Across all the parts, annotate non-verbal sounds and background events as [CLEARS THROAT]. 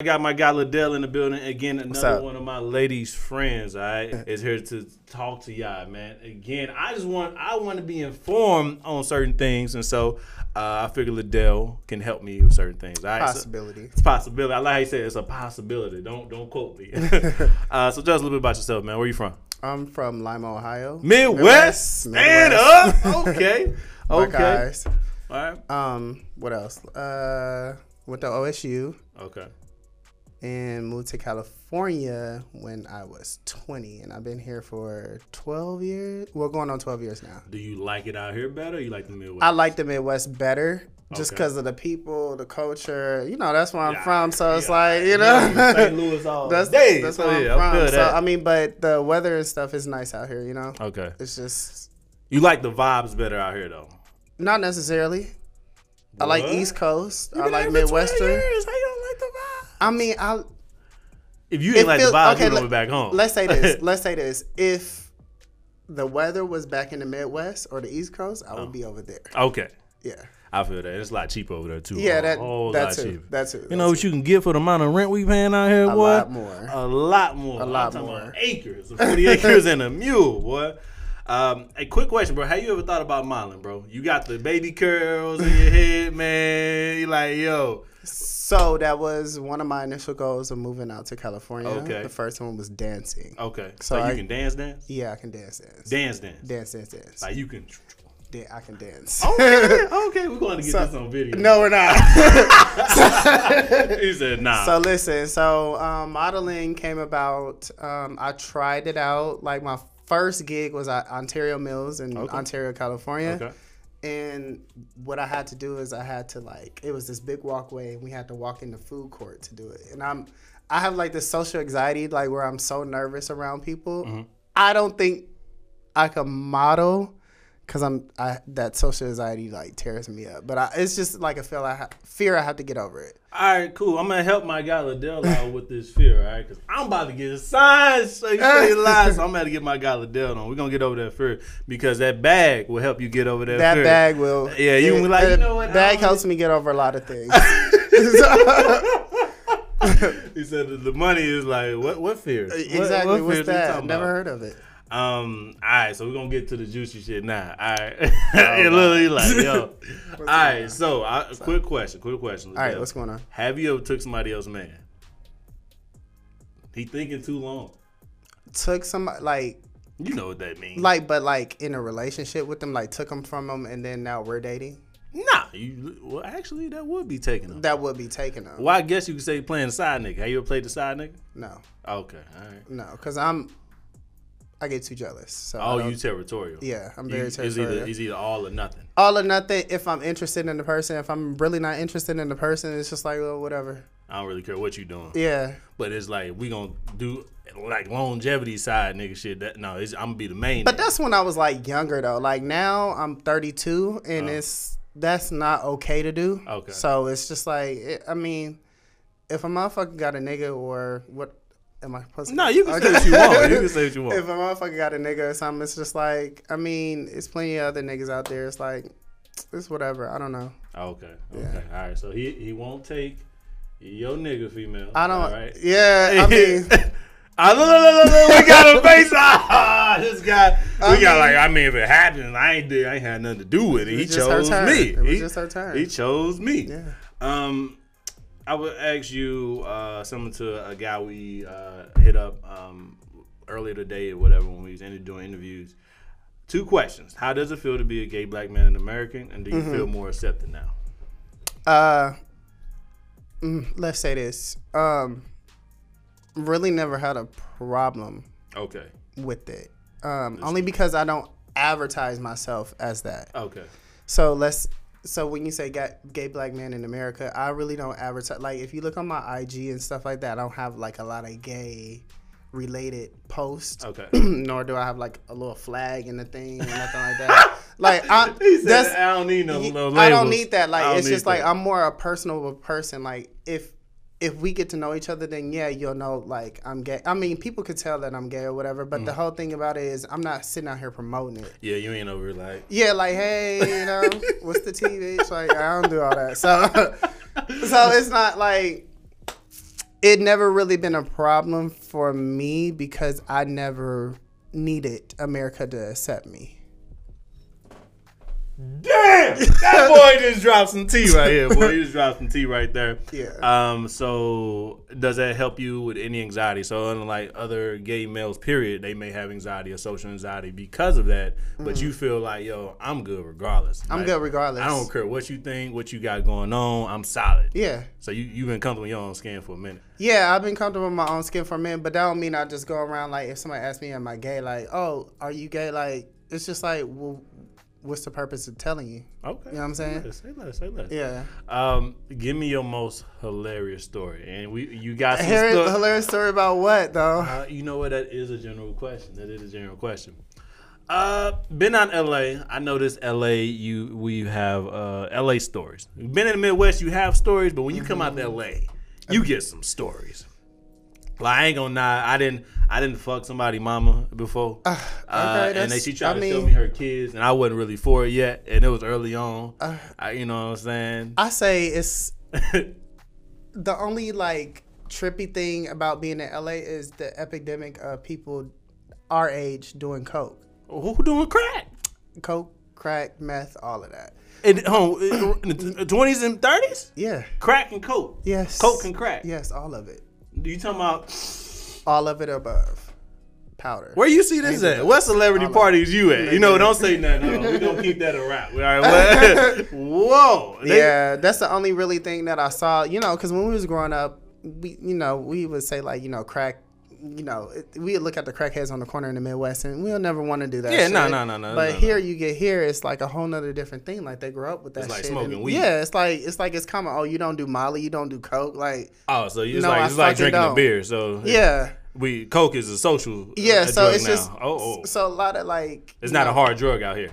I got my guy Ladale in the building again. Another one of my ladies' friends, all right, is here to talk to y'all, man. Again, I just want I want to be informed on certain things, and so uh, I figure Ladale can help me with certain things. All right, So- Possibility. it's a possibility. I like how you said it's a possibility. Don't don't quote me. [LAUGHS] [LAUGHS] uh, so tell us a little bit about yourself, man. Where are you from? I'm from Lima, Ohio. Midwest. Stand Midwest. up. [LAUGHS] Okay. Okay. All right. Um, what else? Uh, went to OSU Okay. And moved to California when I was 20, and I've been here for 12 years. Well, going on 12 years now. Do you like it out here better? Or you like the Midwest? I like the Midwest better. Just Okay. because of the people, the culture, you know, that's where I'm Yeah, from. So it's like, you Yeah, know, St. [LAUGHS] Louis all that's day. that's So, where yeah, I'm from. feel So that. I mean, but the weather and stuff is nice out here. You know, Okay. it's just You like the vibes better out here though. not necessarily. I like East Coast. You I been like out here for 20 Midwestern. years. How you don't like the vibe? I mean, I If you It ain't like feels- the vibes, okay, you let- be back home. let's say this. [LAUGHS] let's say this. If the weather was back in the Midwest or the East Coast, I Oh. would be over there. okay. Yeah. I feel that. It's a lot cheaper over there too. Yeah, A that whole that cheaper. That too. You know what you can get for the amount of rent we paying out here, A boy? lot more. A lot more. A lot more. acres. [LAUGHS] 40 acres and a mule, boy. Um, a quick question, bro. Have you ever thought about modeling, bro? You got the baby curls in your head, man. You like, yo. So that was one of my initial goals of moving out to California. Okay. The first one was dancing. Okay. So, So you I- can dance, dance? Yeah, I can dance, dance, Dance, dance. dance, dance, dance. Like you can. I can dance. Okay, [LAUGHS] okay. We're going to get So- this on video. no, we're not. [LAUGHS] [LAUGHS] He said, nah. so listen, so um, modeling came about. Um, I tried it out. Like my first gig was at Ontario Mills in Okay. Ontario, California. okay. And what I had to do is I had to like it was this big walkway and we had to walk in the food court to do it. And I'm I have like this social anxiety like where I'm so nervous around people. Mm-hmm. I don't think I can model because I'm I that social anxiety like tears me up. But I, it's just like a feel I ha- fear I have to get over it. All right, cool. I'm gonna help my guy Ladale out with this fear, all right? Because I'm about to get a sign, so you say lies. So I'm about to get my guy Ladale on. We're gonna get over that fear because that bag will help you get over that. That fear. bag will Yeah, you it- be like, you know what, Bag helps me get over a lot of things. [LAUGHS] [LAUGHS] He said the money is like what? What fear? Uh, exactly. what What's fears we that? Never about? heard of it. Um. All right, so we're gonna get to the juicy shit now. All right. [LAUGHS] it literally like yo. [LAUGHS] all right. So, I, quick question. Quick question. All right, what's going on? Have you ever took somebody else's man? He thinking too long. Took some like You know what that means. like but like in a relationship with them like took them from them and then now we're dating Nah, you well actually that would be taking them. that would be taking them Well, I guess you could say playing the side nigga. Have you ever played the side nigga? no Okay, all right. no because i'm i get too jealous so Oh, you territorial. yeah i'm You- very it's territorial either it's either all or nothing. all or nothing if i'm interested in the person if i'm really not interested in the person it's just like well whatever I don't really care what you're doing. yeah But it's like we gonna do like longevity side nigga shit. That no, it's, I'm gonna be the main. but nigga. that's when i was like younger though like now i'm 32 and uh-huh. it's that's not okay to do. Okay. so it's just like it, i mean if a motherfucker got a nigga or what am i supposed to no, you can Okay. say what you want. You can say what you [LAUGHS] if a motherfucker got a nigga or something, it's just like, I mean, it's plenty of other niggas out there. It's like, it's whatever. I don't know. Okay, okay, Yeah. all right. So he he won't take your nigga female. I don't. All right. [LAUGHS] Yeah, I [LAUGHS] mean, Ah, look, look, look, look, look, we got a face. Ah, this guy. We I got mean- like. I mean, if it happened, I ain't did. I ain't had nothing to do with it. it He was just her chose me. It was he, just her turn. he chose me. yeah. Um, I would ask you uh, something to a guy we uh, hit up um, earlier today or whatever when we was in- doing interviews. Two questions: How does it feel to be a gay black man in America, and do you Mm-hmm. feel more accepted now? Uh, mm, let's say this. Um, really never had a problem Okay. with it. Um, only because I don't advertise myself as that. Okay. So let's. So when you say gay, gay black man in America, I really don't advertise. Like if you look on my IG and stuff like that, I don't have like a lot of gay related posts. Okay. [CLEARS THROAT] Nor do I have like a little flag in the thing or nothing like that. [LAUGHS] Like I, said, that's I don't need no, no I don't need that. Like it's just like. I'm more a personal person. Like if if we get to know each other, then yeah, you'll know like I'm gay. I mean, people could tell that I'm gay or whatever. But Mm. the whole thing about it is I'm not sitting out here promoting it. Yeah, you ain't over like. Yeah, like hey, you [LAUGHS] know, what's the TV? It's like I don't do all that. So [LAUGHS] so it's not like it never really been a problem for me because I never needed America to accept me. Damn, [LAUGHS] that boy just dropped some tea right here. Boy, he just dropped some tea right there. Yeah. Um. So, does that help you with any anxiety? So, unlike other gay males, period, they may have anxiety or social anxiety because of that. But you feel like, yo, I'm good regardless. I'm Like, good regardless. I don't care what you think, what you got going on. I'm solid. Yeah. So you you've been comfortable in your own skin for a minute. Yeah, I've been comfortable in my own skin for a minute, but that don't mean I just go around like if somebody asks me, "Am I gay?" Like, "Oh, are you gay?" Like, it's just like, well, what's the purpose of telling you? Okay. You know what I'm saying? Say less. Say less. Yeah. Um. Give me your most hilarious story, and we you got some Hilarious, sto- hilarious story about what though? Uh, you know what? That is a general question. That is a general question. Uh, been out LA. I know this LA. You we have uh LA stories. Been in the Midwest. You have stories, but when you come out to LA, you get some stories. Like I ain't gonna lie. I didn't. I didn't fuck somebody mama before. Uh, and then she tried I to show me her kids, and I wasn't really for it yet. And it was early on. Uh, I, you know what I'm saying? I say it's [LAUGHS] the only like trippy thing about being in LA is the epidemic of people our age doing coke, Who doing crack? coke, crack, meth, all of that. In the twenties and thirties, Yeah. crack and coke. Yes. Coke and crack. Yes, all of it. Do you talking about All of it above. Powder. where you see this at? What celebrity All parties you at? You know, don't say nothing. No, we gonna keep that a wrap. All right, [LAUGHS] whoa. They- yeah, that's the only really thing that I saw. You know, because when we was growing up, we you know we would say like you know crack. You know, it, we look at the crackheads on the corner in the Midwest, and we'll never want to do that. Yeah, shit. no, no, no, no, But no, here you get here, it's like a whole nother different thing. Like they grow up with that. It's like shit smoking and- weed. Yeah, it's like it's like it's common. Oh, you don't do Molly, you don't do coke. Like Oh, so it's No, like I it's like drinking a don't. beer. So yeah, we Coke is a social. yeah. uh, so it's now. just oh, oh. so a lot of like. it's not know, a hard drug out here.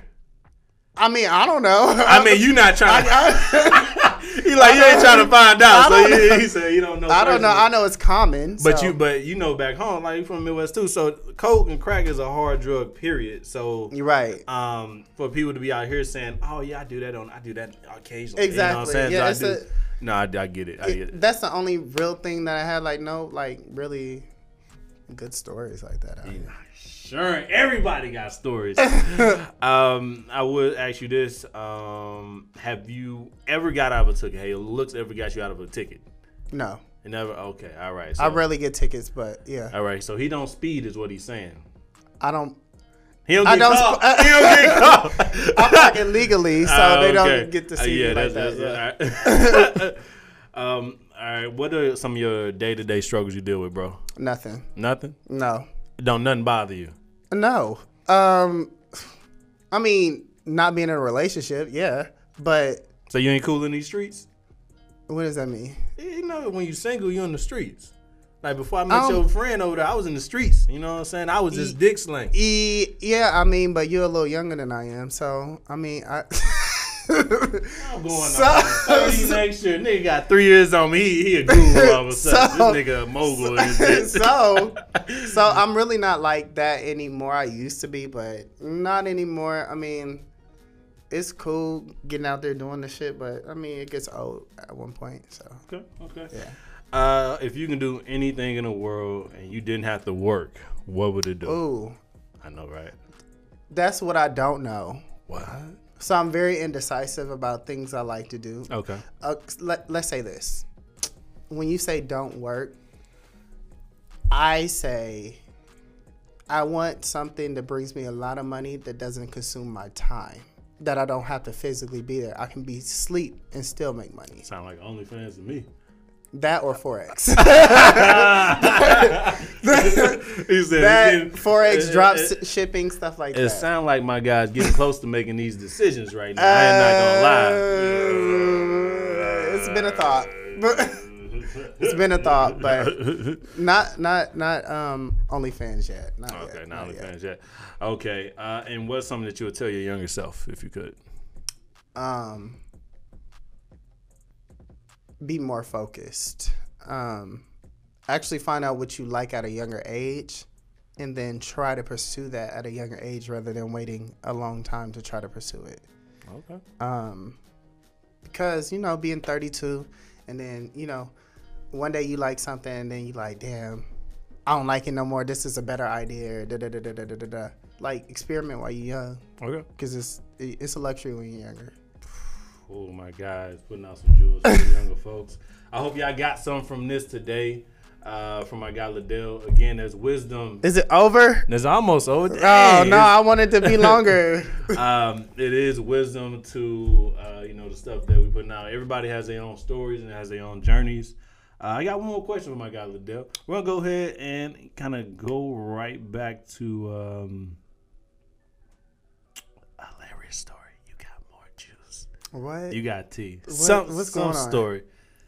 I mean, I don't know. I mean, you're not trying. [LAUGHS] I, he like you ain't trying to find out. So he, he said you don't know. I don't know. I know it's common. But so- you, but you know, back home, like you from the Midwest too. So coke and crack is a hard drug. Period. So you're right. um, for people to be out here saying, "Oh yeah, I do that on, I do that occasionally." Exactly. You know what I'm saying? Yeah, So I it's do- no, I, I get it. I get it. That's the only real thing that I had. Like no, like really good stories like that. out Sure, everybody got stories. [LAUGHS] um, I would ask you this: um, Have you ever got out of a ticket? Hey, looks ever got you out of a ticket? No, It never. Okay, all right. So, I rarely get tickets, but yeah, all right. So he don't speed, is what he's saying. I don't. He don't I get don't caught. sp- he don't get [LAUGHS] caught. I'm talking legally, [LAUGHS] so Ah, they don't get to Uh, see yeah, me like that's- that. that's- Yeah. all right. um, all right. What are some of your day to day struggles you deal with, bro? Nothing. Nothing. No. Don't nothing bother you. No. Um, I mean, not being in a relationship, yeah, but So you ain't cool in these streets. what does that mean? You know, when you single, you in the streets. Like before I met Um, your friend over there, I was in the streets. You know what I'm saying? I was just dick slang. E, yeah, I mean, but you're a little younger than I am, so I mean, I. [LAUGHS] I'm going So- on 30 next year. Nigga got three years on me. He, he a guru [LAUGHS] all of a sudden. So- this nigga a mogul in this so, so I'm really not like that anymore. I used to be, but not anymore. I mean, it's cool getting out there doing the shit, but I mean, it gets old at one point. So, Okay, okay. yeah. Uh, if you can do anything in the world and you didn't have to work, what would it do? Ooh, I know, right? that's what I don't know. What? So I'm very indecisive about things I like to do. Okay. Uh, let, let's say this. When you say don't work, I say I want something that brings me a lot of money that doesn't consume my time. That I don't have to physically be there. I can be asleep and still make money. Sound like OnlyFans to me. That or forex. [LAUGHS] [LAUGHS] [LAUGHS] he said, that forex it- drop It, shipping stuff like it that. It sound like my guy's getting close to making these decisions right now. I am not gonna lie. Uh, It's been a thought, but [LAUGHS] it's been a thought, but not not not um OnlyFans yet. Not Okay, yet. now not OnlyFans yet. yet. Okay, uh, and what's something that you would tell your younger self if you could? Um, be more focused. Um, actually find out what you like at a younger age, and then try to pursue that at a younger age rather than waiting a long time to try to pursue it. Okay. um, because you know being 32 and then you know one day you like something and then you like, damn, I don't like it no more. This is a better idea. Da, da, da, da, da, da, da. Like experiment while you're young, Okay. because it's it's a luxury when you're younger. Oh my God, putting out some jewels for the [LAUGHS] younger folks. I hope y'all got some from this today. Uh, from my guy Ladale. Again, there's wisdom. Is it over? There's almost over. Oh no, I want it to be longer. [LAUGHS] um, it is wisdom to uh, you know the stuff that we put out. Everybody has their own stories and has their own journeys. Uh, I got one more question for my guy Ladale. We're gonna go ahead and kind of go right back to um, a hilarious story. You got more juice. what? You got tea. some what's some going on? story.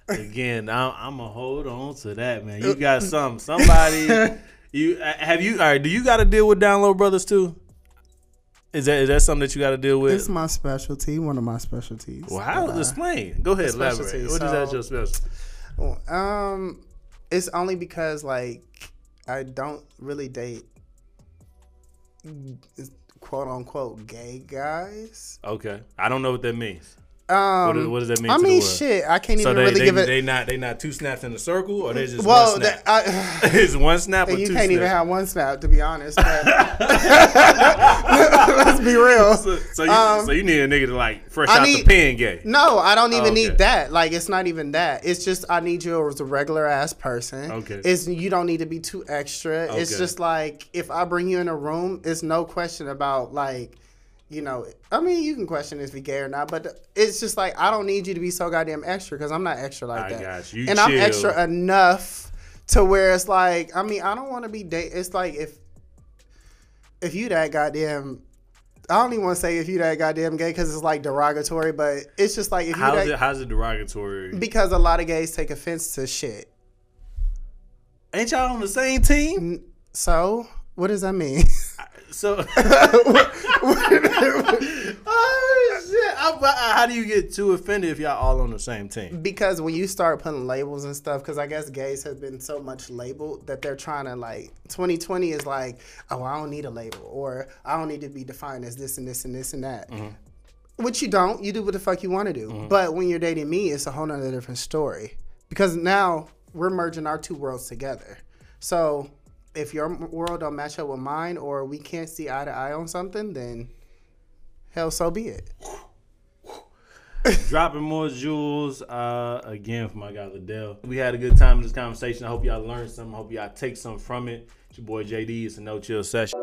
Again, I'm, I'm gonna hold on to that, man. You got [LAUGHS] some somebody. you have you? All right. Do you got to deal with Down Low Brothers too? Is that is that something that you got to deal with? It's my specialty. One of my specialties. Well, uh, Explain. Go ahead, elaborate. specialty, What is that so- your special? Um, it's only because like I don't really date quote unquote gay guys. Okay, I don't know what that means. Um, What, does, what does that mean? I mean, shit. I can't So even they really they, give it. they not they not two snaps in a circle, or they just well, one snap. that, I, [LAUGHS] [LAUGHS] it's one snap or you can't even have one snap to be honest. But [LAUGHS] let's be real. So, so you, Um, so you need a nigga to like fresh I out need- the pen gay. No, I don't even Oh, okay. need that. Like, it's not even that. It's just I need you as a regular ass person. Okay. It's you don't need to be too extra. It's just like if I bring you in a room, it's no question about like, you know. I mean, you can question if you're gay or not, but it's just like I don't need you to be so goddamn extra because I'm not extra like I that. got you. You and I'm extra enough to where it's like I mean I don't want to be date. It's like if if you that goddamn. I don't even want to say if you that goddamn gay because it's like derogatory, but it's just like if you How's that, it? How's it derogatory? because a lot of gays take offense to shit. Ain't y'all on the same team? So, what does that mean? So, [LAUGHS] [LAUGHS] oh shit! I- I- uh, how do you get too offended if y'all all on the same team? because when you start putting labels and stuff, because I guess gays have been so much labeled that they're trying to like 2020 is like, oh, I don't need a label or I don't need to be defined as this and this and this and that. Mm-hmm. Which you don't. You do what the fuck you want to do. Mm-hmm. But when you're dating me, it's a whole nother different story because now we're merging our two worlds together. So if your world don't match up with mine or we can't see eye to eye on something, then hell, so be it. Dropping more jewels uh, again for my guy Ladale. We had a good time in this conversation. I hope y'all learned something. I hope y'all take something from it. It's your boy JD. It's a no chill session.